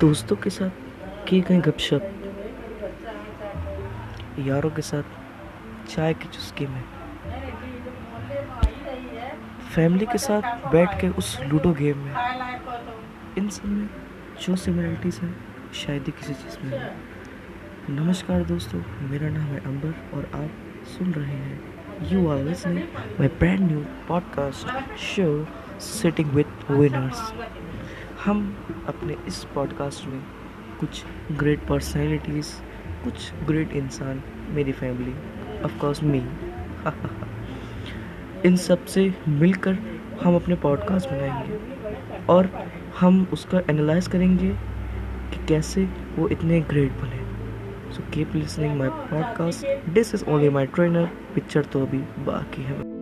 दोस्तों के साथ की गए गपशप। यारों के साथ चाय की चुस्की में। फैमिली के साथ बैठ के उस लूडो गेम में। इन सब में जो सिमिलरिटीज़ हैं, शायद ही किसी चीज़ में नमस्कार दोस्तों, मेरा नाम है अंबर और आप सुन रहे हैं you are listening my brand new podcast show sitting with winners हम अपने इस पॉडकास्ट में कुछ ग्रेट पर्सनैलिटीज़ कुछ ग्रेट इंसान, मेरी फैमिली ऑफकोर्स मी इन सबसे मिलकर हम अपने पॉडकास्ट बनाएँगे और हम उसका एनालाइज करेंगे कि कैसे वो इतने ग्रेट बने। So keep listening my podcast this is only my trainer picture तो अभी बाकी है।